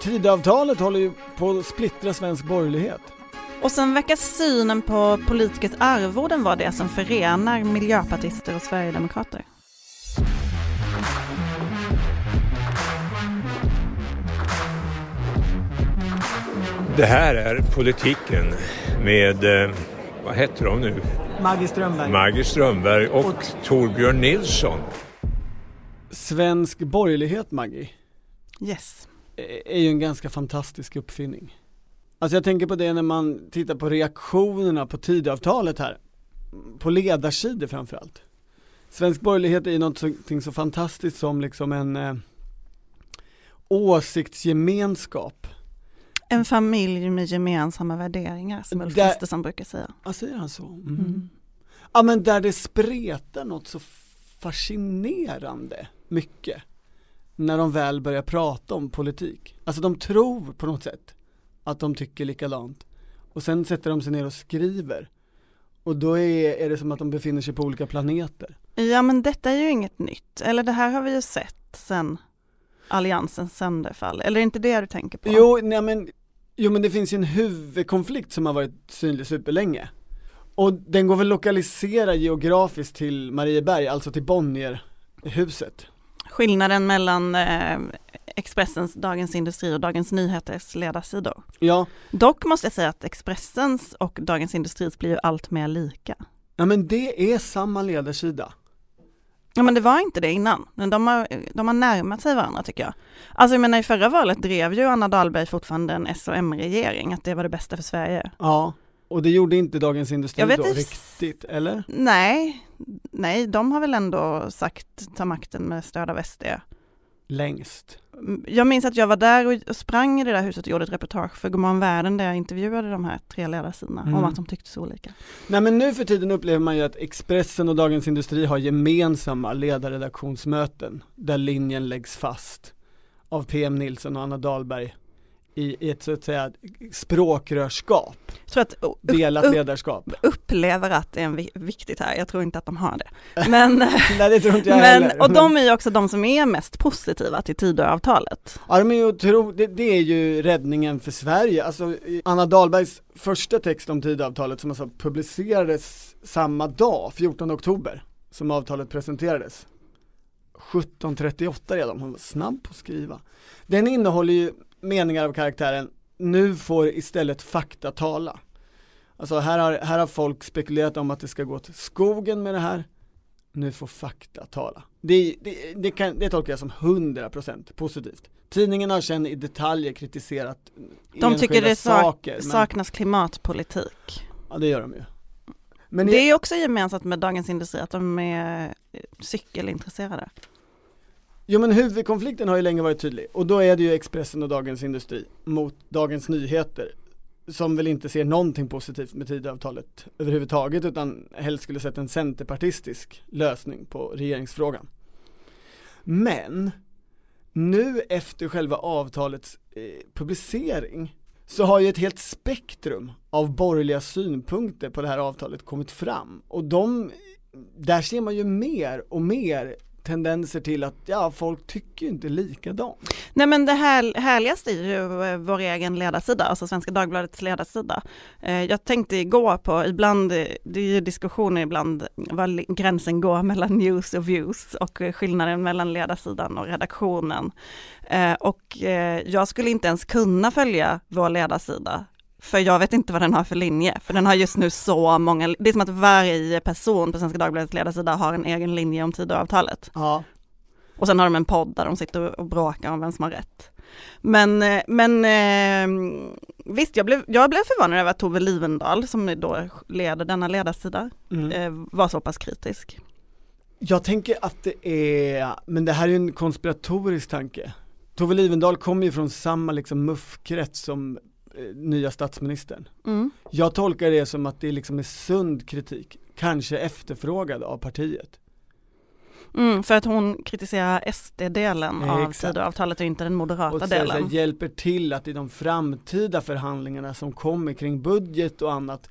Tidöavtalet håller ju på att splittra svensk borgerlighet. Och sen verkar synen på politikers arvoden vara det som förenar miljöpartister och sverigedemokrater. Det här är politiken med, eh, vad heter de nu? Maggie Strömberg. Maggie Strömberg och, Och- Torbjörn Nilsson. Svensk borgerlighet, Maggie, Yes. Är ju en ganska fantastisk uppfinning. Alltså jag tänker på det när man tittar på reaktionerna på Tidöavtalet här. På ledarsidor framförallt. Svensk borgerlighet är ju någonting så fantastiskt som liksom en eh, åsiktsgemenskap. En familj med gemensamma värderingar som Ulf Kristersson brukar säga. Ja, säger han så? Mm. Mm. Ja men där det spretar något så fascinerande mycket när de väl börjar prata om politik. Alltså de tror på något sätt att de tycker likadant och sen sätter de sig ner och skriver och då är, är det som att de befinner sig på olika planeter. Ja men detta är ju inget nytt, eller det här har vi ju sett sen alliansens sönderfall, eller är det inte det du tänker på? Jo, nej men, jo men det finns ju en huvudkonflikt som har varit synlig superlänge och den går väl lokalisera geografiskt till Marieberg, alltså till Bonnierhuset. Skillnaden mellan eh, Expressens, Dagens Industri och Dagens Nyheters ledarsidor. Ja, Dock måste jag säga att Expressens och Dagens Industris blir ju allt mer lika. Ja men det är samma ledarsida. Ja men det var inte det innan, men de har, de har närmat sig varandra tycker jag. Alltså jag menar i förra valet drev ju Anna Dahlberg fortfarande en S och M-regering, att det var det bästa för Sverige. Ja. Och det gjorde inte Dagens Industri då inte. riktigt, eller? Nej, nej, de har väl ändå sagt ta makten med stöd av SD. Längst. Jag minns att jag var där och- och sprang i det där huset och gjorde ett reportage för Godmorgon Världen där jag intervjuade de här tre ledarsidorna Mm. om att de tyckte så olika. Nej men nu för tiden upplever man ju att Expressen och Dagens Industri har gemensamma ledarredaktionsmöten där linjen läggs fast av PM Nilsson och Anna Dahlberg i, i ett så att säga språkrörskap, Jag tror att upp, delat upp, ledarskap. upplever att det är viktigt här, jag tror inte att de har det. Men, Nej det tror inte jag men heller. och de är ju också de som är mest positiva till Tidöavtalet. Ja, de är ju otro, det, det är ju räddningen för Sverige. Alltså, Anna Dahlbergs första text om Tidöavtalet som alltså publicerades samma dag, 14 oktober, som avtalet presenterades. 17.38 redan, hon var snabb på att skriva. Den innehåller ju meningar av karaktären, nu får istället fakta tala. Alltså här har, här har folk spekulerat om att det ska gå till skogen med det här, nu får fakta tala. Det, det, det, kan, det tolkar jag som 100% positivt. Tidningen har sen i detaljer kritiserat De tycker det sak, saker, men, saknas klimatpolitik. ja det gör de ju. Men det är också gemensamt med Dagens Industri att de är cykelintresserade jo men huvudkonflikten har ju länge varit tydlig och då är det ju Expressen och Dagens Industri mot Dagens Nyheter som väl inte ser någonting positivt med Tidöavtalet överhuvudtaget utan helst skulle sett en centerpartistisk lösning på regeringsfrågan. Men nu efter själva avtalets eh, publicering så har ju ett helt spektrum av borgerliga synpunkter på det här avtalet kommit fram och de, där ser man ju mer och mer tendenser till att ja, folk tycker inte likadant. Nej men det här, härligaste är ju eh, vår egen ledarsida, alltså Svenska Dagbladets ledarsida. Eh, jag tänkte igår på, ibland, eh, det är ju diskussioner ibland var gränsen går mellan news och views och skillnaden mellan ledarsidan och redaktionen. Och jag skulle inte ens kunna följa vår ledarsida för jag vet inte vad den har för linje, för den har just nu så många, det är som att varje person på Svenska Dagbladets ledarsida har en egen linje om Tidöavtalet. Ja, Och sen har de en podd där de sitter och bråkar om vem som har rätt. Men, eh, men eh, visst, jag blev, jag blev förvånad över att Tove Livendal, som då leder denna ledarsida, mm. eh, var så pass kritisk. Jag tänker att det är, men det här är ju en konspiratorisk tanke. Tove Livendal kommer ju från samma liksom muffkrets som nya statsministern. Mm. Jag tolkar det som att det liksom är sund kritik, kanske efterfrågad av partiet. Mm, för att hon kritiserar SD-delen Eh, av. Tidöavtalet och inte den moderata Och delen. hjälper till att i de framtida förhandlingarna som kommer kring budget och annat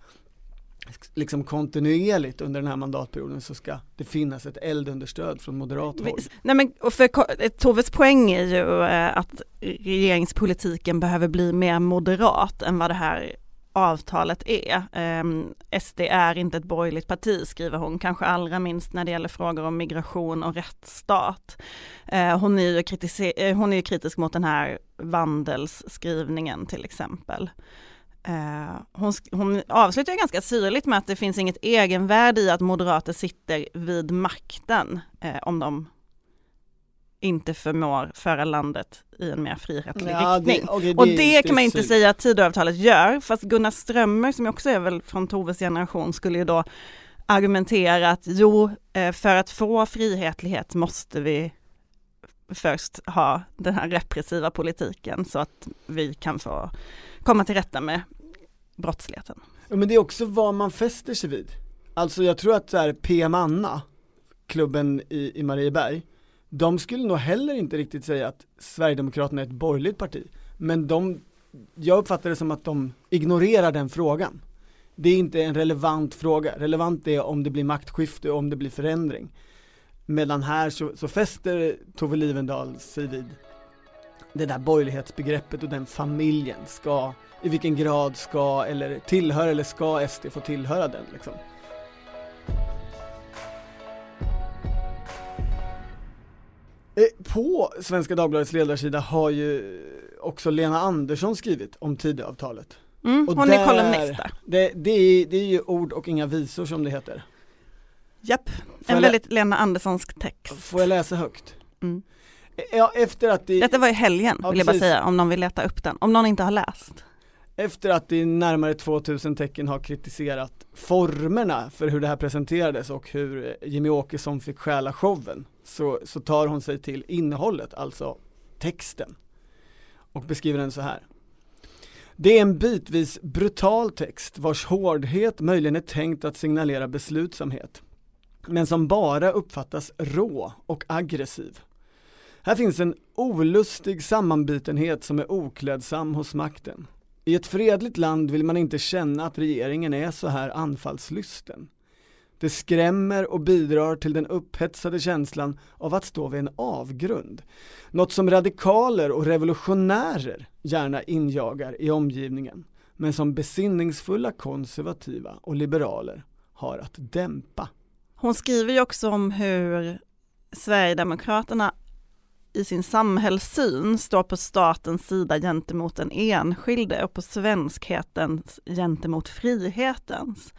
liksom kontinuerligt under den här mandatperioden så ska det finnas ett eldunderstöd från moderat håll. Nej men för Toves poäng är ju eh, att regeringspolitiken behöver bli mer moderat än vad det här avtalet är. Um, SD är inte ett borgerligt parti skriver hon, kanske allra minst när det gäller frågor om migration och rättsstat. Uh, hon, är ju kritiser- hon är kritisk mot den här vandelsskrivningen till exempel. Uh, hon, hon avslutar ganska syrligt med att det finns inget egenvärde i att moderater sitter vid makten uh, om de inte förmår föra landet i en mer frihetlig ja, riktning. Det, okay, och det, det kan man inte säga att Tidöavtalet gör, fast Gunnar Strömmer som också är väl från Toves generation skulle ju då argumentera att jo, eh, för att få frihetlighet måste vi först ha den här repressiva politiken så att vi kan få komma till rätta med brottsligheten. Ja, men det är också vad man fäster sig vid. Alltså jag tror att så här, PM Anna, klubben i, i Marieberg, de skulle nog heller inte riktigt säga att Sverigedemokraterna är ett borgerligt parti. Men de, jag uppfattar det som att de ignorerar den frågan. Det är inte en relevant fråga. Relevant är om det blir maktskifte och om det blir förändring. Medan här så, så fäster Tove Livendal sig vid det där borgerlighetsbegreppet och den familjen ska, i vilken grad ska eller tillhör eller ska SD få tillhöra den liksom. Eh, på Svenska Dagbladets ledarsida har ju också Lena Andersson skrivit om Tidöavtalet. Mm, hon där, är kolumnist där. Det, det, är, det är ju ord och inga visor som det heter. Japp, en väldigt Lena Anderssonsk text. Får jag läsa högt? Mm. Ja, efter att det... Detta var i helgen ja, vill jag bara säga om någon vill leta upp den, om någon inte har läst. Efter att i närmare 2000 tecken har kritiserat formerna för hur det här presenterades och hur Jimmy Åkesson fick stjäla showen så, så tar hon sig till innehållet, alltså texten och beskriver den så här. Det är en bitvis brutal text vars hårdhet möjligen är tänkt att signalera beslutsamhet men som bara uppfattas rå och aggressiv. Här finns en olustig sammanbitenhet som är oklädsam hos makten. I ett fredligt land vill man inte känna att regeringen är så här anfallslysten. Det skrämmer och bidrar till den upphetsade känslan av att stå vid en avgrund. Något som radikaler och revolutionärer gärna injagar i omgivningen, men som besinningsfulla konservativa och liberaler har att dämpa. Hon skriver ju också om hur Sverigedemokraterna i sin samhällssyn står på statens sida gentemot den enskilde och på svenskhetens gentemot frihetens.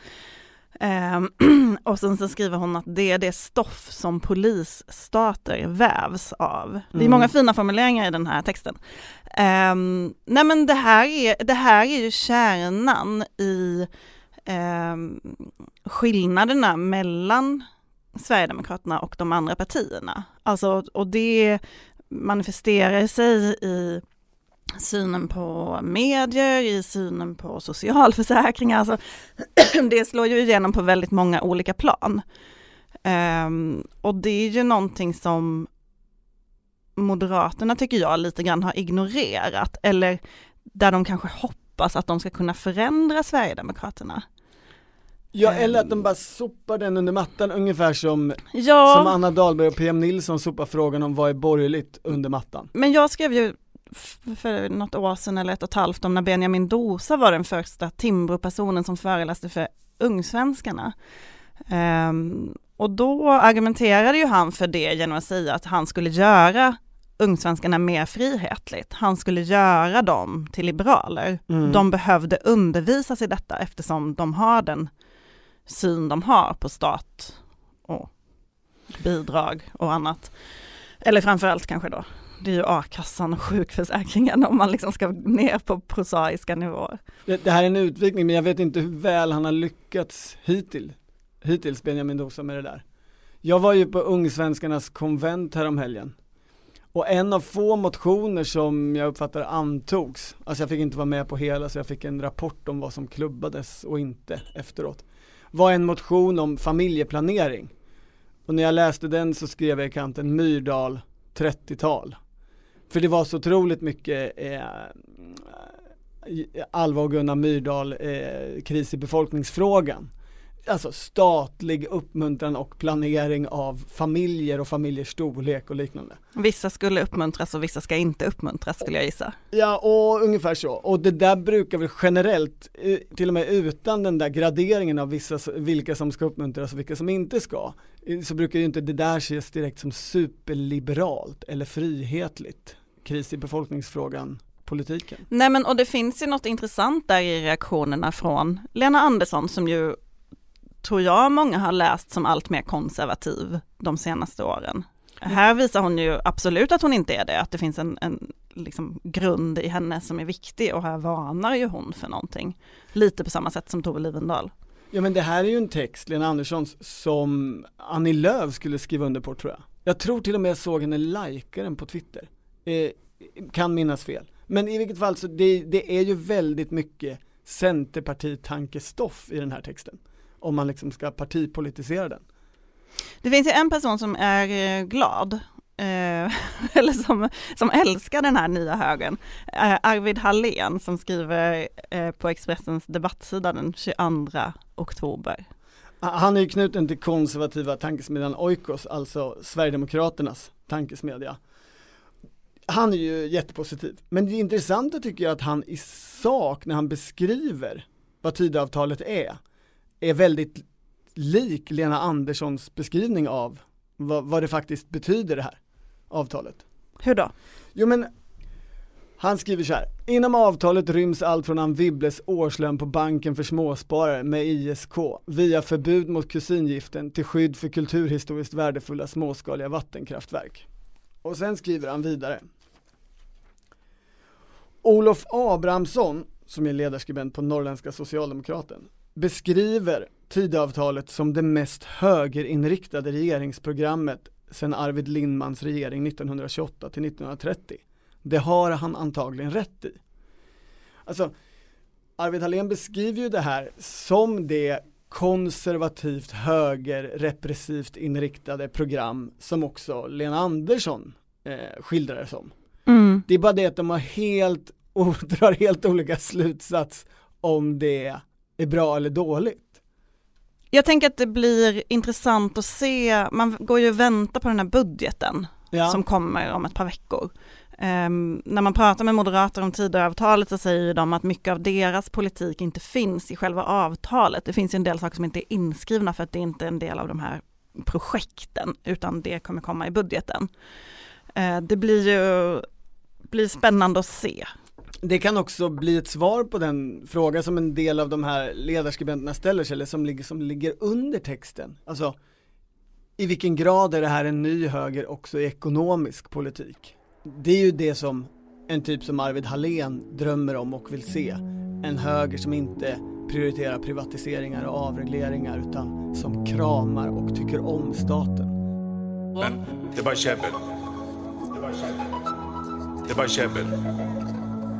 Um, och sen så skriver hon att det är det stoff som polisstater vävs av. Det är mm. många fina formuleringar i den här texten. Um, nej men det här, är, det här är ju kärnan i um, skillnaderna mellan Sverigedemokraterna och de andra partierna. Alltså, och det manifesterar sig i synen på medier, i synen på socialförsäkringar. Alltså, det slår ju igenom på väldigt många olika plan. Um, och det är ju någonting som Moderaterna tycker jag lite grann har ignorerat, eller där de kanske hoppas att de ska kunna förändra Sverigedemokraterna. Ja eller att de bara sopar den under mattan ungefär som, ja. som Anna Dahlberg och PM Nilsson sopar frågan om vad är borgerligt under mattan. Men jag skrev ju för något år sedan eller ett och ett halvt om när Benjamin Dosa var den första Timbro-personen som föreläste för Ungsvenskarna. Um, och då argumenterade ju han för det genom att säga att han skulle göra Ungsvenskarna mer frihetligt. Han skulle göra dem till liberaler. Mm. De behövde undervisas i detta eftersom de har den syn de har på stat och bidrag och annat. Eller framförallt kanske då, det är ju a-kassan och sjukförsäkringen om man liksom ska ner på prosaiska nivåer. Det, det här är en utvikning men jag vet inte hur väl han har lyckats hittills, hittills Benjamin Dosa med det där. Jag var ju på Ungsvenskarnas konvent häromhelgen och en av få motioner som jag uppfattar antogs, alltså jag fick inte vara med på hela så jag fick en rapport om vad som klubbades och inte efteråt var en motion om familjeplanering. Och när jag läste den så skrev jag i kanten Myrdal 30-tal. För det var så otroligt mycket eh, Alva och Gunnar Myrdal eh, kris i befolkningsfrågan alltså statlig uppmuntran och planering av familjer och familjers storlek och liknande. Vissa skulle uppmuntras och vissa ska inte uppmuntras skulle jag gissa. Ja, och ungefär så. Och det där brukar väl generellt, eh, till och med utan den där graderingen av vissa, vilka som ska uppmuntras och vilka som inte ska, eh, så brukar ju inte det där ses direkt som superliberalt eller frihetligt. Kris i befolkningsfrågan politiken. Nej men och det finns ju något intressant där i reaktionerna från Lena Andersson som ju tror jag många har läst som allt mer konservativ de senaste åren. Mm. Här visar hon ju absolut att hon inte är det, att det finns en, en liksom grund i henne som är viktig och här varnar ju hon för någonting. Lite på samma sätt som Tove Livendal. Ja men det här är ju en text, Lena Anderssons, som Annie Lööf skulle skriva under på tror jag. Jag tror till och med jag såg henne lajka den på Twitter. Eh, kan minnas fel. Men i vilket fall så det, det är ju väldigt mycket Centerpartitankestoff i den här texten om man liksom ska partipolitisera den. Det finns ju en person som är eh, glad, eh, eller som, som älskar den här nya högen. Eh, Arvid Hallén som skriver eh, på Expressens debattsida den 22 oktober. Han är ju knuten till konservativa tankesmedjan Oikos, alltså Sverigedemokraternas tankesmedja. Han är ju jättepositiv, men det intressanta tycker jag att han i sak när han beskriver vad Tidöavtalet är, är väldigt lik Lena Anderssons beskrivning av vad, vad det faktiskt betyder det här avtalet. Hur då? Jo men han skriver så här. Inom avtalet ryms allt från Ann Wibbles årslön på banken för småsparare med ISK via förbud mot kusingiften till skydd för kulturhistoriskt värdefulla småskaliga vattenkraftverk. Och sen skriver han vidare. Olof Abrahamsson, som är ledarskribent på Norrländska Socialdemokraten, beskriver Tidöavtalet som det mest högerinriktade regeringsprogrammet sedan Arvid Lindmans regering 1928 till 1930. Det har han antagligen rätt i. Alltså, Arvid Hallén beskriver ju det här som det konservativt höger repressivt inriktade program som också Lena Andersson eh, skildrar det som. Mm. Det är bara det att de har helt och drar helt olika slutsats om det är bra eller dåligt. Jag tänker att det blir intressant att se, man går ju och väntar på den här budgeten ja. som kommer om ett par veckor. Um, när man pratar med moderater om Tidöavtalet så säger de att mycket av deras politik inte finns i själva avtalet. Det finns en del saker som inte är inskrivna för att det inte är en del av de här projekten, utan det kommer komma i budgeten. Uh, det blir ju blir spännande att se det kan också bli ett svar på den fråga som en del av de här ledarskribenterna ställer sig, eller som ligger, som ligger under texten. Alltså, i vilken grad är det här en ny höger också i ekonomisk politik? Det är ju det som en typ som Arvid Hallén drömmer om och vill se. En höger som inte prioriterar privatiseringar och avregleringar utan som kramar och tycker om staten. Men det är bara käbbel. Det är bara käbbel. Det är bara käbbel.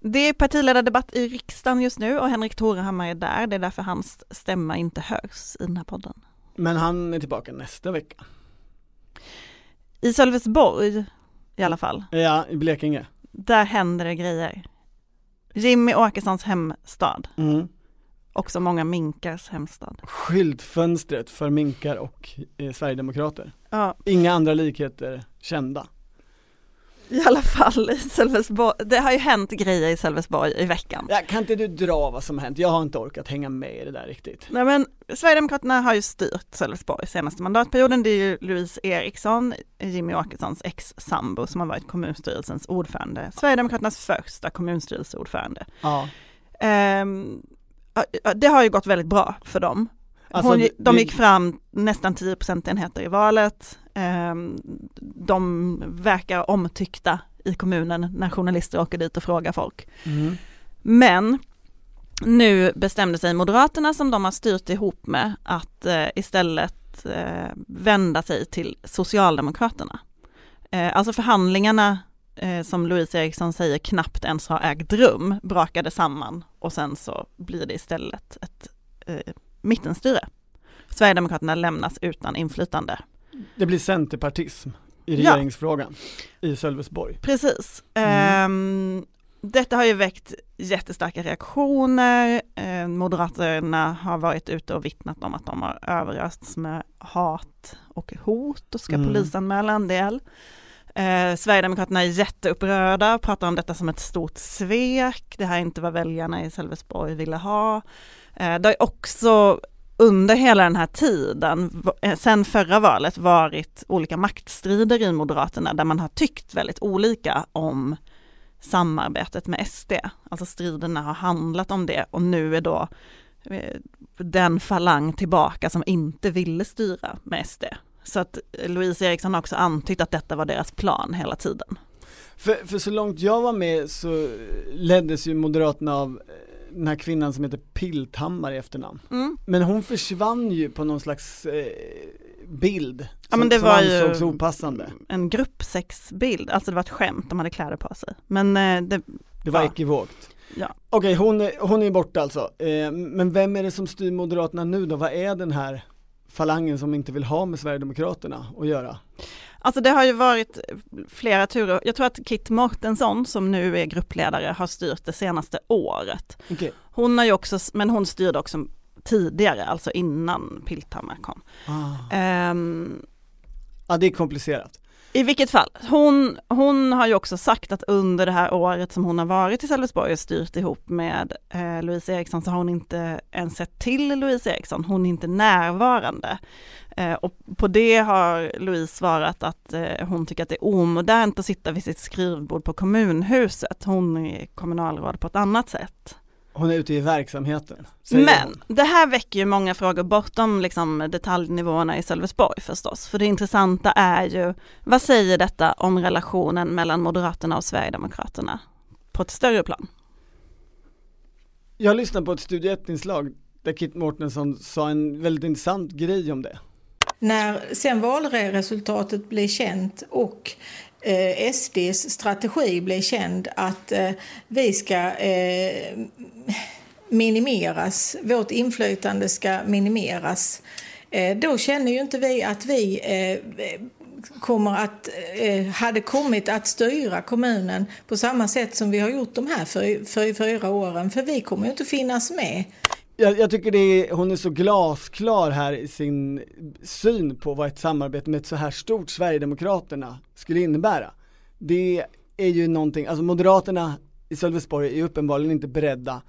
Det är partiledardebatt i riksdagen just nu och Henrik Torehammar är där. Det är därför hans stämma inte hörs i den här podden. Men han är tillbaka nästa vecka. I Sölvesborg i alla fall. Ja, i Blekinge. Där händer det grejer. Jimmy Åkessons hemstad. Mm. Också många minkars hemstad. Skyltfönstret för minkar och eh, Sverigedemokrater. Ja. Inga andra likheter kända i alla fall i Sölvesborg. Det har ju hänt grejer i Sölvesborg i veckan. Ja, kan inte du dra vad som hänt? Jag har inte orkat hänga med i det där riktigt. Nej men Sverigedemokraterna har ju styrt Sölvesborg senaste mandatperioden. Det är ju Louise Eriksson, Jimmy Åkessons ex-sambo som har varit kommunstyrelsens ordförande. Sverigedemokraternas första kommunstyrelseordförande. Ja. Um, det har ju gått väldigt bra för dem. Alltså, Hon, de gick fram nästan 10 procentenheter i valet. Ehm, de verkar omtyckta i kommunen när journalister åker dit och frågar folk. Mm. Men nu bestämde sig Moderaterna som de har styrt ihop med att eh, istället eh, vända sig till Socialdemokraterna. Eh, alltså förhandlingarna som Louise Eriksson säger knappt ens har ägt rum brakade samman och sen så blir det istället ett eh, mittenstyre. Sverigedemokraterna lämnas utan inflytande. Det blir centerpartism i Ja. regeringsfrågan i Sölvesborg. Precis. Mm. Ehm, detta har ju väckt jättestarka reaktioner. Eh, Moderaterna har varit ute och vittnat om att de har överösts med hat och hot och ska Mm. polisanmäla en del. Eh, Sverigedemokraterna är jätteupprörda, pratar om detta som ett stort svek. Det här är inte vad väljarna i Sölvesborg ville ha. Eh, det har också under hela den här tiden, eh, sen förra valet, varit olika maktstrider i Moderaterna där man har tyckt väldigt olika om samarbetet med SD. Alltså striderna har handlat om det och nu är då eh, den falang tillbaka som inte ville styra med SD. Så att Louise Eriksson har också antytt att detta var deras plan hela tiden. För, för så långt jag var med så leddes ju Moderaterna av eh, den här kvinnan som heter Pilthammar i efternamn. Mm. Men hon försvann ju på någon slags eh, bild Ja, som, men det som var ju- ansågs opassande. En gruppsexbild, alltså det var ett skämt, de hade kläder på sig. Men eh, det, Det var Ja. ekivokt. Ja. Okej, hon, är- hon är borta alltså. Eh, men vem är det som styr Moderaterna nu då? Vad är den här falangen som inte vill ha med Sverigedemokraterna att göra? Alltså det har ju varit flera turer. Jag tror att Kit Mortensson som nu är gruppledare har styrt det senaste året. Okej. Hon har ju också, men hon styrde också tidigare, alltså innan Pilthammar kom. Ah. Ehm, Ja, det är komplicerat. I vilket fall, hon, hon har ju också sagt att under det här året som hon har varit i Sölvesborg och styrt ihop med eh, Louise Eriksson så har hon inte ens sett till Louise Eriksson, hon är inte närvarande. Eh, och på det har Louise svarat att eh, hon tycker att det är omodernt att sitta vid sitt skrivbord på kommunhuset. Hon är kommunalråd på ett annat sätt. Hon är ute i verksamheten. Men hon. det här väcker ju många frågor bortom liksom detaljnivåerna i Sölvesborg förstås. För det intressanta är ju, vad säger detta om relationen mellan Moderaterna och Sverigedemokraterna på ett större plan? Jag lyssnade på ett Studio 1-inslag där Kit Mårtensson sa en väldigt intressant grej om det. När sen valresultatet blev känt och eh, SDs strategi blev känd att eh, vi ska eh, minimeras, vårt inflytande ska minimeras, eh, då känner ju inte vi att vi eh, kommer att, eh, hade kommit att styra kommunen på samma sätt som vi har gjort de här för, för fyra åren, för vi kommer ju inte finnas med. Jag, jag tycker det är, hon är så glasklar här i sin syn på vad ett samarbete med ett så här stort Sverigedemokraterna skulle innebära. Det är ju någonting, alltså Moderaterna i Sölvesborg är uppenbarligen inte beredda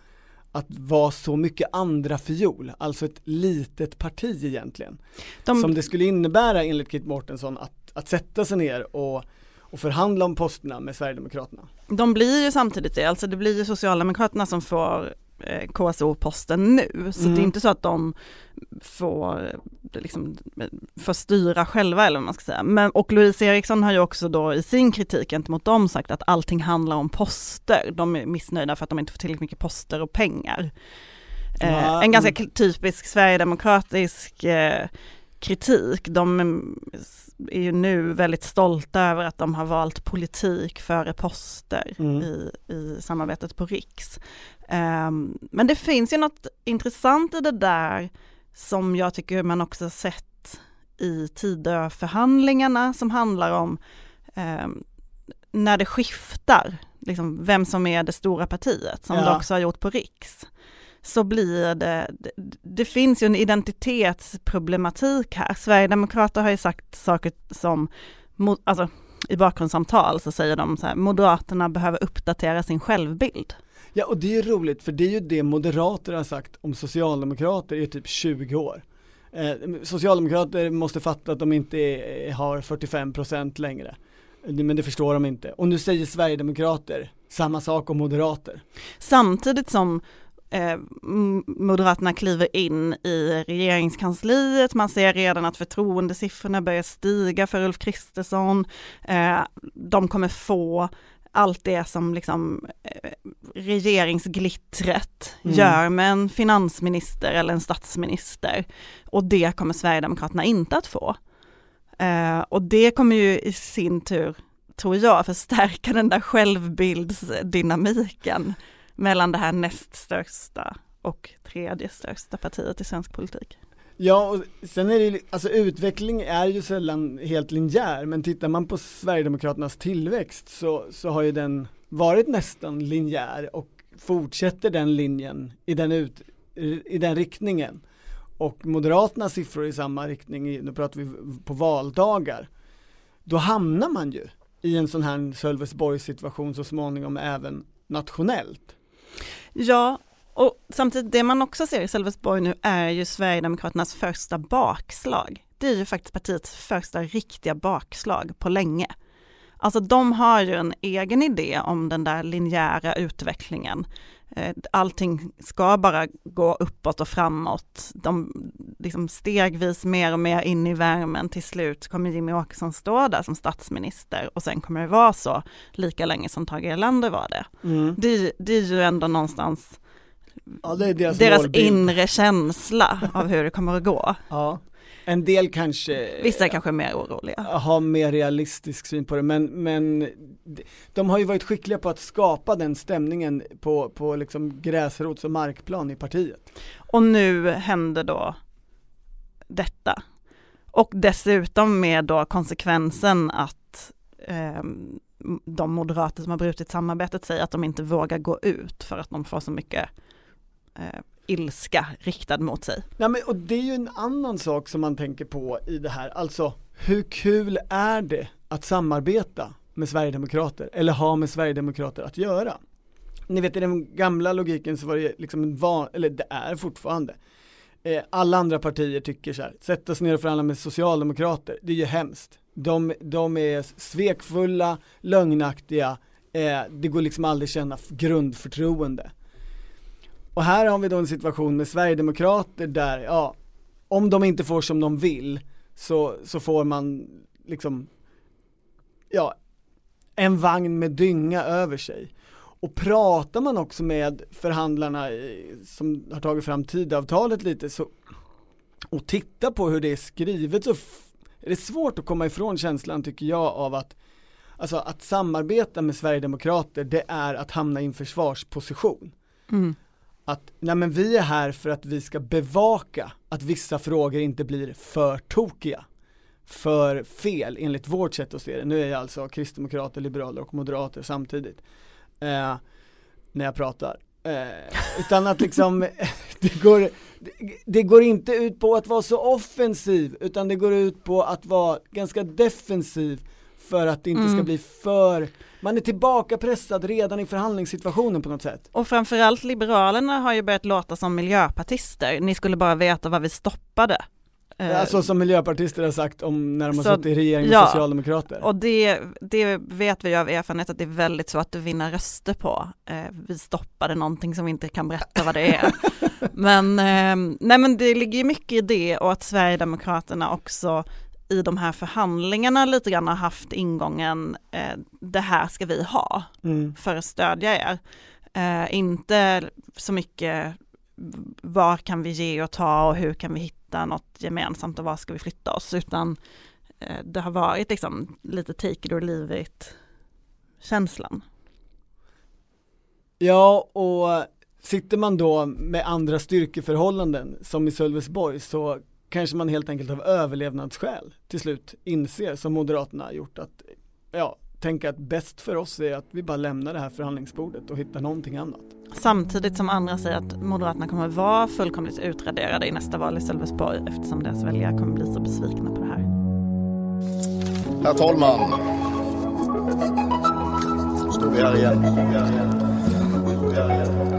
att vara så mycket andra fiol, alltså ett litet parti egentligen. De, Som det skulle innebära enligt Kit Mårtensson att, att sätta sig ner och, och förhandla om posterna med Sverigedemokraterna. de blir ju samtidigt det, alltså det blir ju Socialdemokraterna som får KSO-posten nu. Så Mm. det är inte så att de får, eh, liksom, får styra själva eller vad man ska säga. Men, och Louise Eriksson har ju också då i sin kritik gentemot dem sagt att allting handlar om poster. De är missnöjda för att de inte får tillräckligt mycket poster och pengar. Eh, Ja, en ganska mm. typisk sverigedemokratisk eh, kritik. De mm, är ju nu väldigt stolta över att de har valt politik före poster Mm. i, i samarbetet på Riks. Ehm, men det finns ju något intressant i det där som jag tycker man också sett i Tidöförhandlingarna som handlar om ehm, när det skiftar, liksom vem som är det stora partiet, som Ja. det också har gjort på Riks så blir det, det, det finns ju en identitetsproblematik här. Sverigedemokrater har ju sagt saker som, alltså i bakgrundssamtal så säger de så här, Moderaterna behöver uppdatera sin självbild. Ja och det är ju roligt för det är ju det moderater har sagt om socialdemokrater i typ 20 år. Eh, socialdemokrater måste fatta att de inte är, har 45% längre. Men det förstår de inte. Och nu säger Sverigedemokrater samma sak om moderater. Samtidigt som eh, Moderaterna kliver in i regeringskansliet, man ser redan att förtroendesiffrorna börjar stiga för Ulf Kristersson. Eh, de kommer få allt det som liksom eh, regeringsglittret mm. gör med en finansminister eller en statsminister. Och det kommer Sverigedemokraterna inte att få. Eh, och det kommer ju i sin tur, tror jag, förstärka den där självbildsdynamiken mellan det här näst största och tredje största partiet i svensk politik. Ja, och sen är det alltså utveckling är ju sällan helt linjär, men tittar man på Sverigedemokraternas tillväxt så, så har ju den varit nästan linjär och fortsätter den linjen i den, ut, i den riktningen. Och Moderaternas siffror i samma riktning, nu pratar vi på valdagar, då hamnar man ju i en sån här Sölvesborgs situation så småningom även nationellt. Ja, och samtidigt det man också ser i Sölvesborg nu är ju Sverigedemokraternas första bakslag. Det är ju faktiskt partiets första riktiga bakslag på länge. Alltså de har ju en egen idé om den där linjära utvecklingen. Eh, allting ska bara gå uppåt och framåt. De liksom stegvis mer och mer in i värmen. Till slut kommer Jimmy Åkesson stå där som statsminister och sen kommer det vara så lika länge som Tage Erlander var det. Mm. Det, det är ju ändå någonstans ja, deras, deras inre känsla av hur det kommer att gå. Ja. En del kanske Vissa är kanske mer oroliga. Har mer realistisk syn på det men, men de har ju varit skickliga på att skapa den stämningen på, på liksom gräsrots och markplan i partiet. Och nu händer då detta. Och dessutom med då konsekvensen att eh, de moderater som har brutit samarbetet säger att de inte vågar gå ut för att de får så mycket eh, ilska riktad mot sig. Ja, men, och det är ju en annan sak som man tänker på i det här, alltså hur kul är det att samarbeta med Sverigedemokrater eller ha med Sverigedemokrater att göra? Ni vet i den gamla logiken så var det liksom en van, eller det är fortfarande, eh, alla andra partier tycker så här, sätta sig ner och förhandla med socialdemokrater, det är ju hemskt. De, de är svekfulla, lögnaktiga, eh, det går liksom aldrig känna grundförtroende. Och här har vi då en situation med Sverigedemokrater där, ja, om de inte får som de vill så, så får man liksom, ja, en vagn med dynga över sig. Och pratar man också med förhandlarna som har tagit fram tidavtalet lite så, och tittar på hur det är skrivet så är det svårt att komma ifrån känslan tycker jag av att Alltså att samarbeta med Sverigedemokrater det är att hamna i en försvarsposition. Mm att nej men vi är här för att vi ska bevaka att vissa frågor inte blir för tokiga för fel enligt vårt sätt att se det. Nu är jag alltså kristdemokrater, liberaler och moderater samtidigt eh, när jag pratar. Eh, utan att liksom, det går, det, det går inte ut på att vara så offensiv utan det går ut på att vara ganska defensiv för att det inte mm. ska bli för, man är tillbaka pressad redan i förhandlingssituationen på något sätt. Och framförallt Liberalerna har ju börjat låta som miljöpartister, ni skulle bara veta vad vi stoppade. Alltså som miljöpartister har sagt om när de har suttit i regering med ja, socialdemokrater. Och det, det vet vi av erfarenhet att det är väldigt svårt att vinna röster på. Eh, vi stoppade någonting som vi inte kan berätta vad det är. men, eh, nej men det ligger mycket i det och att Sverigedemokraterna också i de här förhandlingarna lite grann har haft ingången, eh, det här ska vi ha mm. för att stödja er. Eh, inte så mycket vad kan vi ge och ta och hur kan vi hitta något gemensamt och var ska vi flytta oss, utan eh, det har varit liksom lite take it or leave it känslan. Ja, och sitter man då med andra styrkeförhållanden som i Sölvesborg så kanske man helt enkelt av överlevnadsskäl till slut inser som Moderaterna har gjort att ja, tänka att bäst för oss är att vi bara lämnar det här förhandlingsbordet och hittar någonting annat. Samtidigt som andra säger att Moderaterna kommer att vara fullkomligt utraderade i nästa val i Sölvesborg eftersom deras väljare kommer bli så besvikna på det här. Herr talman. Står vi här igen. Vi här igen. Vi här igen.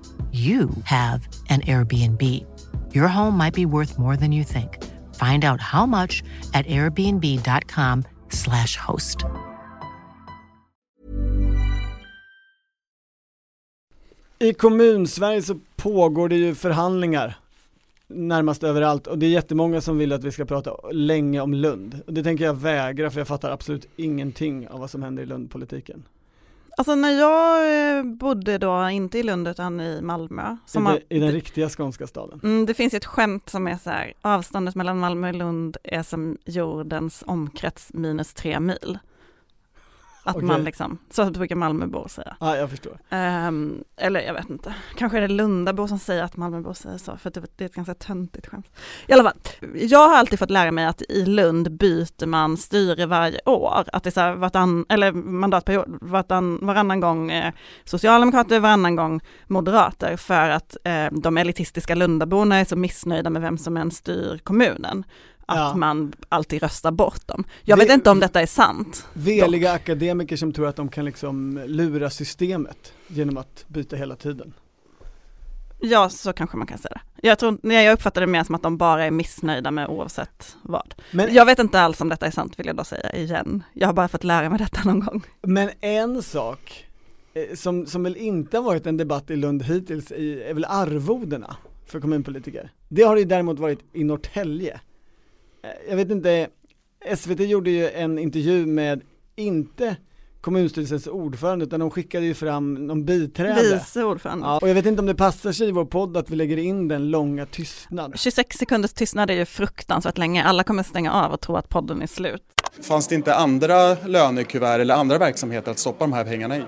you have an Airbnb. Your home might be worth more than you think. Find out how much at airbnb.com slash host. I kommunsverige så pågår det ju förhandlingar närmast överallt och det är jättemånga som vill att vi ska prata länge om Lund. Och det tänker jag vägra för jag fattar absolut ingenting av vad som händer i Lundpolitiken. Alltså när jag eh, bodde då, inte i Lund utan i Malmö. Som I, det, I den riktiga skånska staden? Mm, det finns ett skämt som är så här, avståndet mellan Malmö och Lund är som jordens omkrets minus tre mil. Att okay. man liksom, så brukar Malmöbor säga. Ja, jag förstår. Um, eller jag vet inte, kanske är det Lundabor som säger att Malmöbor säger så, för det, det är ett ganska töntigt skämt. I alla fall, jag har alltid fått lära mig att i Lund byter man styre varje år. Att det är så här vartann, eller mandatperiod, vartann, varannan gång eh, Socialdemokrater, varannan gång Moderater, för att eh, de elitistiska Lundaborna är så missnöjda med vem som än styr kommunen att ja. man alltid röstar bort dem. Jag vet inte om detta är sant. Veliga dock. akademiker som tror att de kan liksom lura systemet genom att byta hela tiden. Ja, så kanske man kan säga det. Jag, tror, jag uppfattar det mer som att de bara är missnöjda med oavsett vad. Men, jag vet inte alls om detta är sant vill jag då säga igen. Jag har bara fått lära mig detta någon gång. Men en sak eh, som, som väl inte har varit en debatt i Lund hittills är väl arvodena för kommunpolitiker. Det har det däremot varit i Norrtälje. Eh, jag vet inte, SVT gjorde ju en intervju med, inte kommunstyrelsens ordförande utan de skickade ju fram någon biträde. Vice ordförande. Ja, och jag vet inte om det passar sig i vår podd att vi lägger in den långa tystnad. 26 sekunders tystnad är ju fruktansvärt länge, alla kommer stänga av och tro att podden är slut. Fanns det inte andra lönekuvert eller andra verksamheter att stoppa de här pengarna i?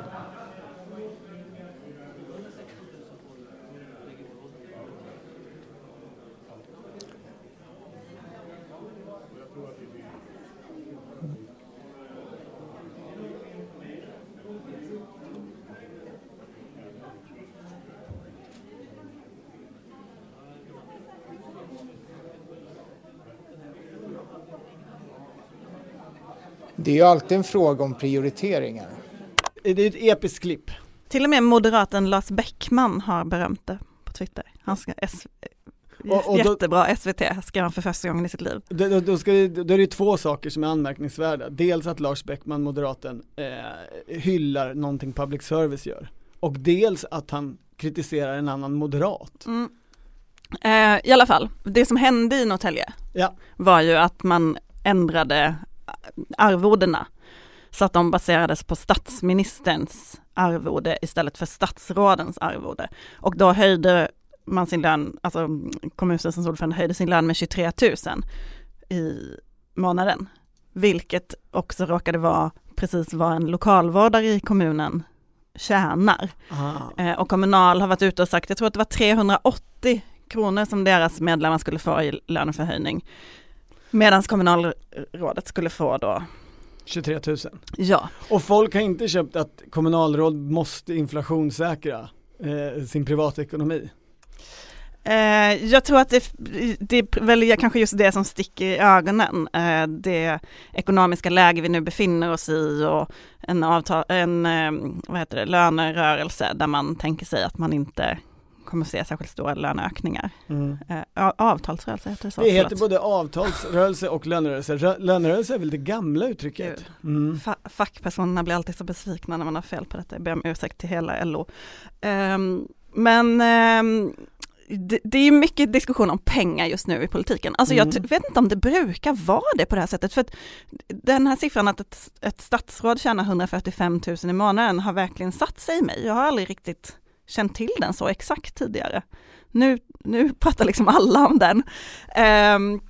Det är ju alltid en fråga om prioriteringar. Det är ett episkt klipp. Till och med moderaten Lars Bäckman har berömt det på Twitter. Han ska S och, och Jättebra, då, SVT skrev han för första gången i sitt liv. Då, då, ska, då är det två saker som är anmärkningsvärda. Dels att Lars Bäckman, moderaten, eh, hyllar någonting public service gör. Och dels att han kritiserar en annan moderat. Mm. Eh, I alla fall, det som hände i Norrtälje ja. var ju att man ändrade arvodena så att de baserades på statsministerns arvode istället för statsrådens arvode. Och då höjde man sin lön, alltså kommunstyrelsens ordförande höjde sin lön med 23 000 i månaden. Vilket också råkade vara precis vad en lokalvårdare i kommunen tjänar. Eh, och Kommunal har varit ute och sagt, jag tror att det var 380 kronor som deras medlemmar skulle få i löneförhöjning. Medan kommunalrådet skulle få då 23 000. Ja. Och folk har inte köpt att kommunalråd måste inflationssäkra eh, sin privatekonomi. Eh, jag tror att det, det är väl kanske just det som sticker i ögonen. Eh, det ekonomiska läge vi nu befinner oss i och en, avtal, en eh, vad heter det, lönerörelse där man tänker sig att man inte kommer se särskilt stora löneökningar. Mm. Eh, avtalsrörelse heter det så. Det heter förlåt. både avtalsrörelse och lönerörelse. Lönerörelse är väl det gamla uttrycket. Mm. fackpersonerna blir alltid så besvikna när man har fel på detta. Jag ber om ursäkt till hela LO. Um, ehm, men um, det, det, är mycket diskussion om pengar just nu i politiken. Alltså mm. jag vet inte om det brukar vara det på det här sättet. För att den här siffran att ett, ett statsråd tjänar 145 000 i månaden har verkligen satt sig i mig. Jag har aldrig riktigt känt till den så exakt tidigare. Nu, nu pratar liksom alla om den. Um,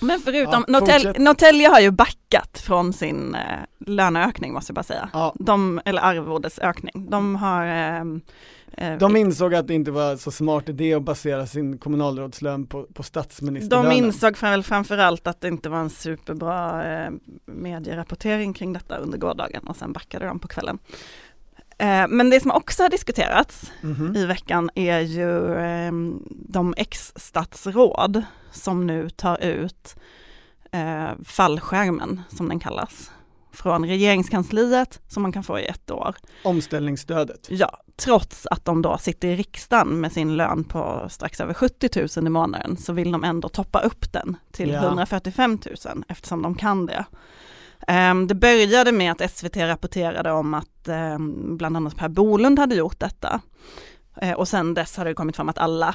Men förutom, Ja, Norrtälje, har ju backat från sin eh, löneökning måste jag bara säga. Ja. De, eller arvodesökning. De har ehm, eh, De insåg att det inte var så smart idé att basera sin kommunalrådslön på, på de statsministerlönen. insåg väl framförallt att det inte var en superbra eh, medierapportering kring detta under gårdagen och sen backade de på kvällen. Eh, men det som också har diskuterats Mhm. i veckan är ju eh, de ex-statsråd som nu tar ut eh, fallskärmen som den kallas från regeringskansliet som man kan få i ett år. Omställningsstödet. Ja, trots att de då sitter i riksdagen med sin lön på strax över 70 000 i månaden så vill de ändå toppa upp den till Ja. 145 000 eftersom de kan det. Ehm, det började med att SVT rapporterade om att ehm, bland annat Per Bolund hade gjort detta. Eh, och sen dess har det kommit fram att alla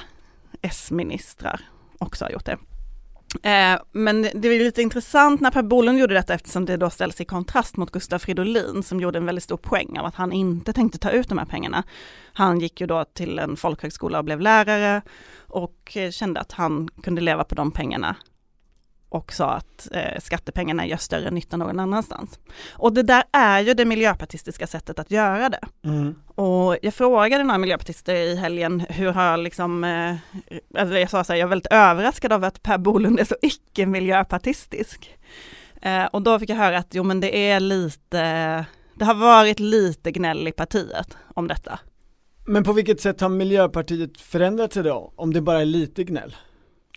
S-ministrar också har gjort det. Eh, men det är lite intressant när Per Bolund gjorde detta eftersom det då ställs i kontrast mot Gustaf Fridolin som gjorde en väldigt stor poäng av att han inte tänkte ta ut de här pengarna. Han gick ju då till en folkhögskola och blev lärare och eh, kände att han kunde leva på de pengarna och sa att eh, skattepengarna gör större nytta någon annanstans. Och det där är ju det miljöpartistiska sättet att göra det. Mm. Och jag frågade några miljöpartister i helgen hur har liksom, eh, alltså jag sa så här, jag är väldigt överraskad av att Per Bolund är så icke-miljöpartistisk. Eh, och då fick jag höra att jo men det är lite, det har varit lite gnäll i partiet om detta. Men på vilket sätt har Miljöpartiet förändrat sig då? Om det bara är lite gnäll?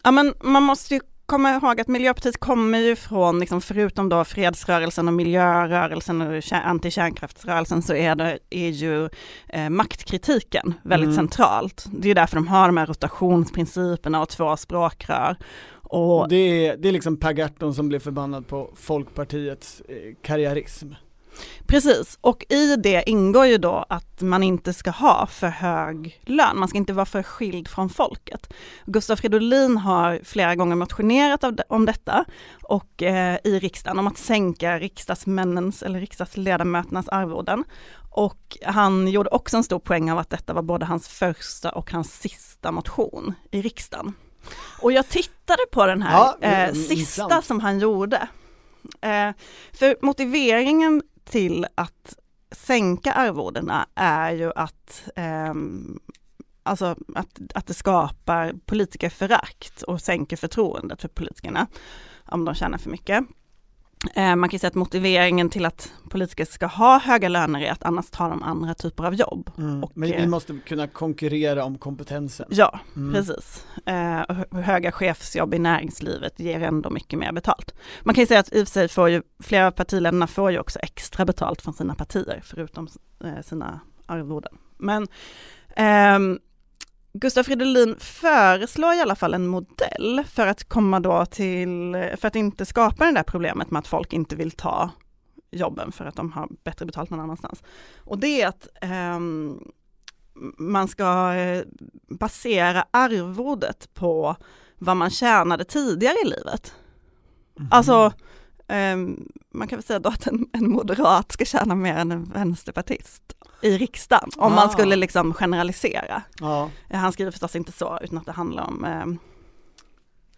Ja men man måste ju komma ihåg att Miljöpartiet kommer ju från, liksom, förutom då fredsrörelsen och miljörörelsen och kär- antikärnkraftsrörelsen så är det är ju eh, maktkritiken väldigt Mm. centralt. Det är ju därför de har de här rotationsprinciperna och två språkrör. Och Det är, det är liksom Per Gahrton som blev förbannad på Folkpartiets eh, karriärism. Precis, och i det ingår ju då att man inte ska ha för hög lön, man ska inte vara för skild från folket. Gustaf Fridolin har flera gånger motionerat om detta och eh, i riksdagen om att sänka riksdagsmännens eller riksdagsledamöternas arvoden. Och han gjorde också en stor poäng av att detta var både hans första och hans sista motion i riksdagen. Och jag tittade på den här Ja, eh, sista som han gjorde. Eh, för motiveringen till att sänka arvodena är ju att, eh, alltså att, att det skapar politikerförakt och sänker förtroendet för politikerna om de tjänar för mycket. Eh, man kan säga att motiveringen till att politiker ska ha höga löner är att annars tar de andra typer av jobb. Mm. Och, Men vi eh, måste kunna konkurrera om kompetensen. Ja, Mm. precis. Eh, höga chefsjobb i näringslivet ger ändå mycket mer betalt. Man kan ju säga att i och för sig får ju flera av partiledarna får ju också extra betalt från sina partier förutom eh, sina arvoden. Men ehm, Gustaf Fridolin föreslår i alla fall en modell för att komma då till, för att inte skapa det där problemet med att folk inte vill ta jobben för att de har bättre betalt någon annanstans. Och det är att ehm, man ska eh, basera arvodet på vad man tjänade tidigare i livet. Alltså, ehm, man kan väl säga då att en, en moderat ska tjäna mer än en vänsterpartist i riksdagen, om Ah. man skulle liksom generalisera. Ja. Eh, Han skriver förstås inte så, utan att det handlar om ehm,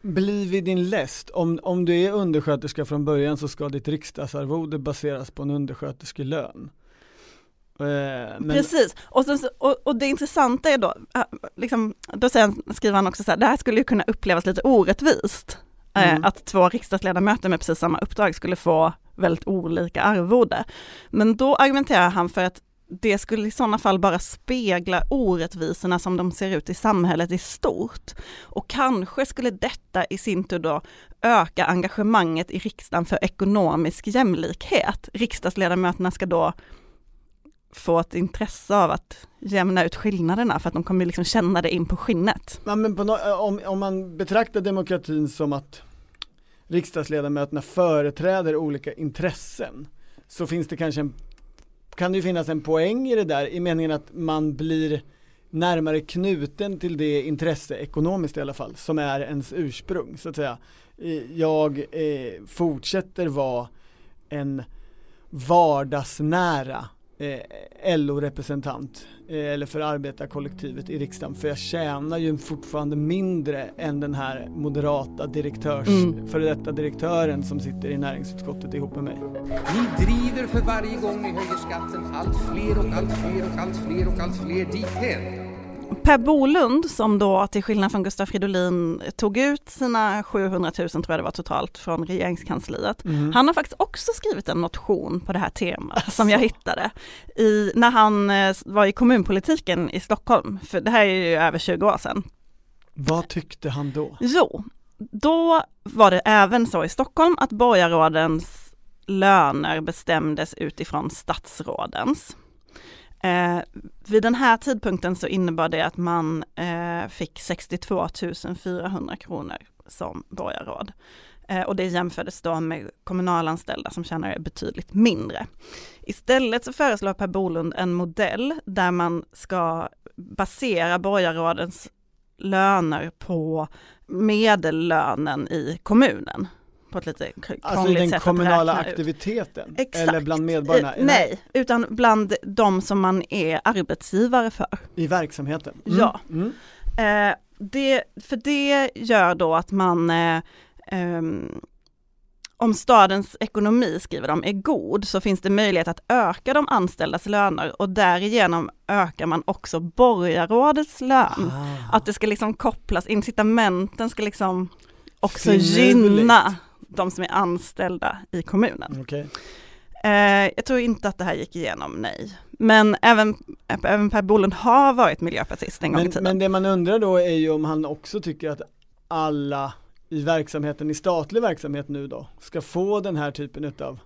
Bli vid din läst. Om, om du är undersköterska från början så ska ditt riksdagsarvode baseras på en undersköterskelön. Eh, men, Precis, och, så, och, och det intressanta är då, äh, liksom, då säger han, skriver han också så här, det här skulle ju kunna upplevas lite orättvist. eh, Mm. Att två riksdagsledamöter med precis samma uppdrag skulle få väldigt olika arvode. Men då argumenterar han för att det skulle i sådana fall bara spegla orättvisorna som de ser ut i samhället i stort. Och kanske skulle detta i sin tur då öka engagemanget i riksdagen för ekonomisk jämlikhet. Riksdagsledamöterna ska då få ett intresse av att jämna ut skillnaderna för att de kommer liksom känna det in på skinnet. Ja, men på no om, om man betraktar demokratin som att riksdagsledamöterna företräder olika intressen så finns det kanske en, kan det ju finnas en poäng i det där i meningen att man blir närmare knuten till det intresse, ekonomiskt i alla fall, som är ens ursprung så att säga. Jag eh, fortsätter vara en vardagsnära eh, LO-representant eh, eller för arbetarkollektivet i riksdagen för jag tjänar ju fortfarande mindre än den här moderata direktörs, Mm. före detta direktören som sitter i näringsutskottet ihop med mig. Ni driver för varje gång ni höjer skatten allt fler och allt fler och allt fler och allt fler dithän. Per Bolund som då till skillnad från Gustav Fridolin tog ut sina 700 000 tror jag det var totalt från regeringskansliet. Mhm. Han har faktiskt också skrivit en motion på det här temat som jag hittade i, när han eh, var i kommunpolitiken i Stockholm, för det här är ju över 20 år sedan. Vad tyckte han då? Jo, då var det även så i Stockholm att borgarrådens löner bestämdes utifrån statsrådens. Eh, vid den här tidpunkten så innebar det att man eh, fick 62 400 kronor som borgarråd. Eh, och det jämfördes då med kommunalanställda som tjänar betydligt mindre. Istället så föreslår Per Bolund en modell där man ska basera borgarrådens löner på medellönen i kommunen. På ett lite krångligt Alltså i den sätt att kommunala räkna ut. aktiviteten? Exakt. Eller bland medborgarna? Eh, Nej, utan bland de som man är arbetsgivare för. I verksamheten? Mm. Ja. Mm. Eh, det, för det gör då att man, eh, ehm, om stadens ekonomi, skriver de, är god så finns det möjlighet att öka de anställdas löner och därigenom ökar man också borgarrådets lön. Ah. Att det ska liksom kopplas, incitamenten ska liksom också Finurligt. gynna de som är anställda i kommunen. Okej. Eh, jag tror inte att det här gick igenom, nej. Men även, även Per Bolund har varit miljöpartist en gång i Men, tiden. men det man undrar då är ju om han också tycker att alla i verksamheten, i statlig verksamhet nu då, ska få den här typen utav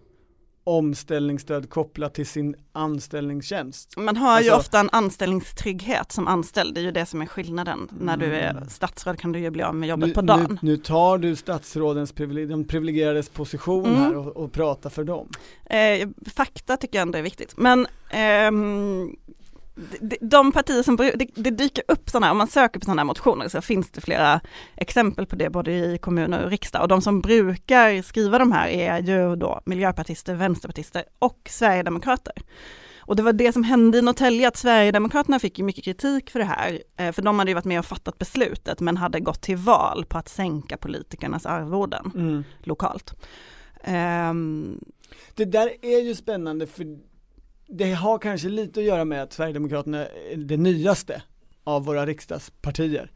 omställningsstöd kopplat till sin anställningstjänst. Man har ju Alltså- ofta en anställningstrygghet som anställd, det är ju det som är skillnaden. När du är statsråd kan du ju bli av med jobbet Mm. Nu, på dagen. nu, nu tar du statsrådens de privilegierades position Mm. här och, och pratar för dem. Eh, fakta tycker jag ändå är viktigt. Men ehm, de, de partier som, det, det dyker upp sådana här, om man söker på sådana här motioner så finns det flera exempel på det både i kommuner och riksdag. Och de som brukar skriva de här är ju då miljöpartister, vänsterpartister och sverigedemokrater. Och det var det som hände i Norrtälje, att Sverigedemokraterna fick ju mycket kritik för det här. Eh, för de hade ju varit med och fattat beslutet men hade gått till val på att sänka politikernas arvoden Mm. lokalt. Ehm, Det där är ju spännande för det har kanske lite att göra med att Sverigedemokraterna är det nyaste av våra riksdagspartier.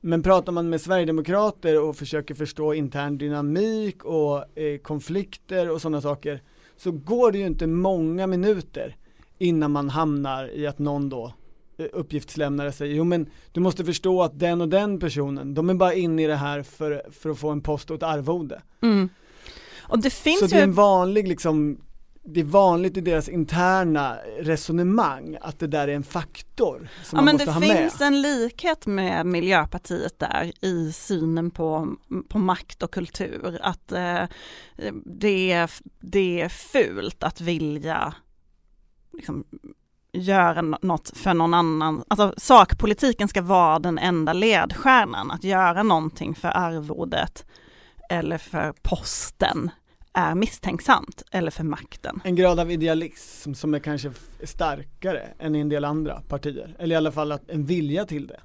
Men pratar man med Sverigedemokrater och försöker förstå intern dynamik och eh, konflikter och sådana saker så går det ju inte många minuter innan man hamnar i att någon då eh, uppgiftslämnare säger jo men du måste förstå att den och den personen, de är bara inne i det här för, för att få en post och ett arvode. Mm. Och det finns Så ju... det är en vanlig liksom, det är vanligt i deras interna resonemang att det där är en faktor som ja, man måste det ha med. finns en likhet med Miljöpartiet där i synen på, på makt och kultur. Att eh, det, är, det är fult att vilja liksom, göra nå- något för någon annan. Alltså sakpolitiken ska vara den enda ledstjärnan. Att göra någonting för arvodet eller för posten är misstänksamt eller för makten. En grad av idealism som är kanske starkare än i en del andra partier, eller i alla fall att, en vilja till det.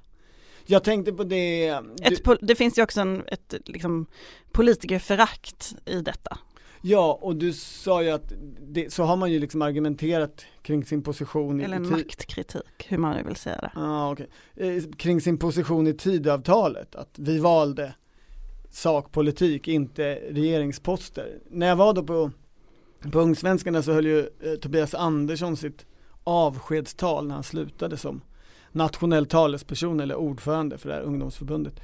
Jag tänkte på det, du, det finns ju också en, ett liksom, politikerförakt i detta. ja och du sa ju att det, så har man ju liksom argumenterat kring sin position i Eller en maktkritik, hur man nu vill säga det. Ja, okej. Eh, Kring sin position i tidavtalet, att vi valde sakpolitik, inte regeringsposter. När jag var då på, på Ungsvenskarna så höll ju eh, Tobias Andersson sitt avskedstal när han slutade som nationell talesperson eller ordförande för det här ungdomsförbundet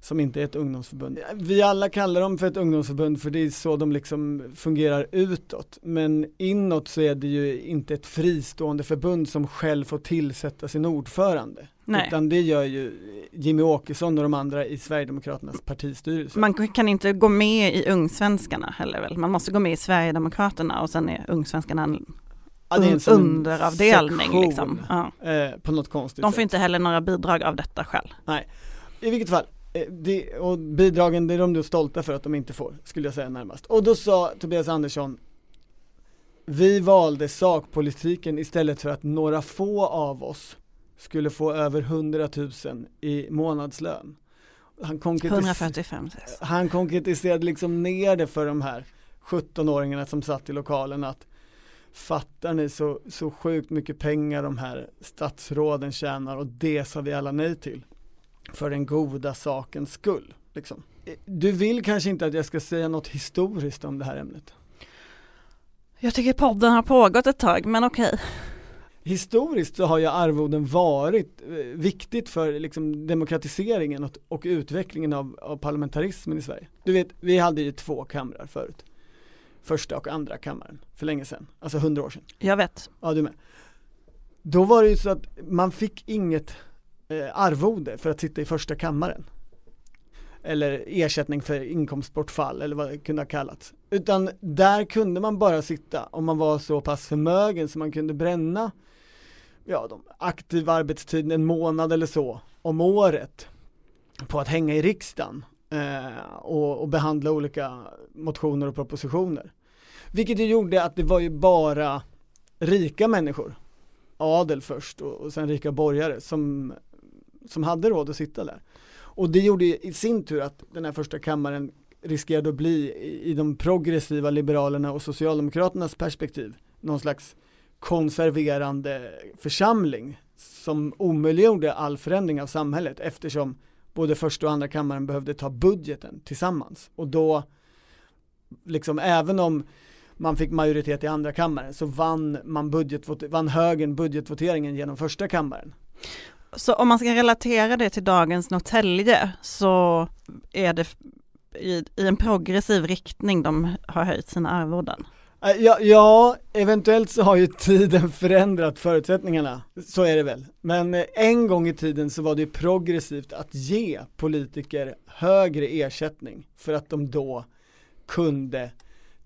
som inte är ett ungdomsförbund. Vi alla kallar dem för ett ungdomsförbund för det är så de liksom fungerar utåt. Men inåt så är det ju inte ett fristående förbund som själv får tillsätta sin ordförande. Nej. Utan det gör ju Jimmy Åkesson och de andra i Sverigedemokraternas partistyrelse. Man kan inte gå med i Ungsvenskarna heller väl, man måste gå med i Sverigedemokraterna och sen är Ungsvenskarna en Ja, det är en underavdelning sektion, liksom. Ja. eh, på något konstigt De får sätt. inte heller några bidrag av detta själv. Nej, i vilket fall, eh, det, och bidragen det är de då stolta för att de inte får, skulle jag säga närmast. Och då sa Tobias Andersson, vi valde sakpolitiken istället för att några få av oss skulle få över 100 000 i månadslön. Han, konkretis 145 han konkretiserade liksom ner det för de här 17-åringarna som satt i lokalen att fattar ni så, så sjukt mycket pengar de här statsråden tjänar och det sa vi alla nej till. För den goda sakens skull. Liksom. Du vill kanske inte att jag ska säga något historiskt om det här ämnet? Jag tycker podden har pågått ett tag, men okej. Okay. Historiskt så har ju arvoden varit eh, viktigt för liksom demokratiseringen och, utvecklingen av, av, parlamentarismen i Sverige. Du vet, vi hade ju två kamrar förut. Första och andra kammaren för länge sedan, alltså hundra år sedan. Jag vet. Ja, du med. Då var det ju så att man fick inget eh, arvode för att sitta i första kammaren eller ersättning för inkomstbortfall eller vad det kunde ha kallats. Utan där kunde man bara sitta om man var så pass förmögen så man kunde bränna ja, de aktiv arbetstid en månad eller så om året på att hänga i riksdagen eh, och, och, behandla olika motioner och propositioner. Vilket ju gjorde att det var ju bara rika människor, adel först och, och sen rika borgare som, som hade råd att sitta där. Och det gjorde i sin tur att den här första kammaren riskerade att bli i de progressiva liberalerna och socialdemokraternas perspektiv någon slags konserverande församling som omöjliggjorde all förändring av samhället eftersom både första och andra kammaren behövde ta budgeten tillsammans och då liksom även om man fick majoritet i andra kammaren så vann man budget, vann högern budgetvoteringen genom första kammaren. Så om man ska relatera det till dagens Norrtälje så är det i, i en progressiv riktning de har höjt sina arvoden? Eh, ja, ja, eventuellt så har ju tiden förändrat förutsättningarna, så är det väl. Men eh, en gång i tiden så var det progressivt att ge politiker högre ersättning för att de då kunde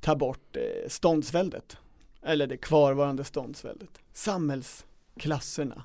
ta bort eh, ståndsväldet. Eller det kvarvarande ståndsväldet. Samhällsklasserna.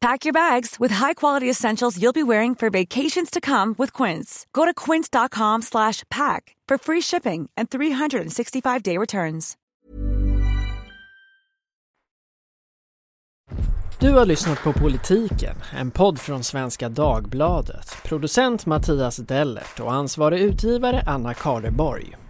Pack your bags with high-quality essentials you'll be wearing for vacations to come with Quince. Go to quince.com/pack for free shipping and 365-day returns. Du har lyssnat på Politiken, en podd från Svenska Dagbladet. Producent Mattias Dellert och ansvarig utgivare Anna Karleborg.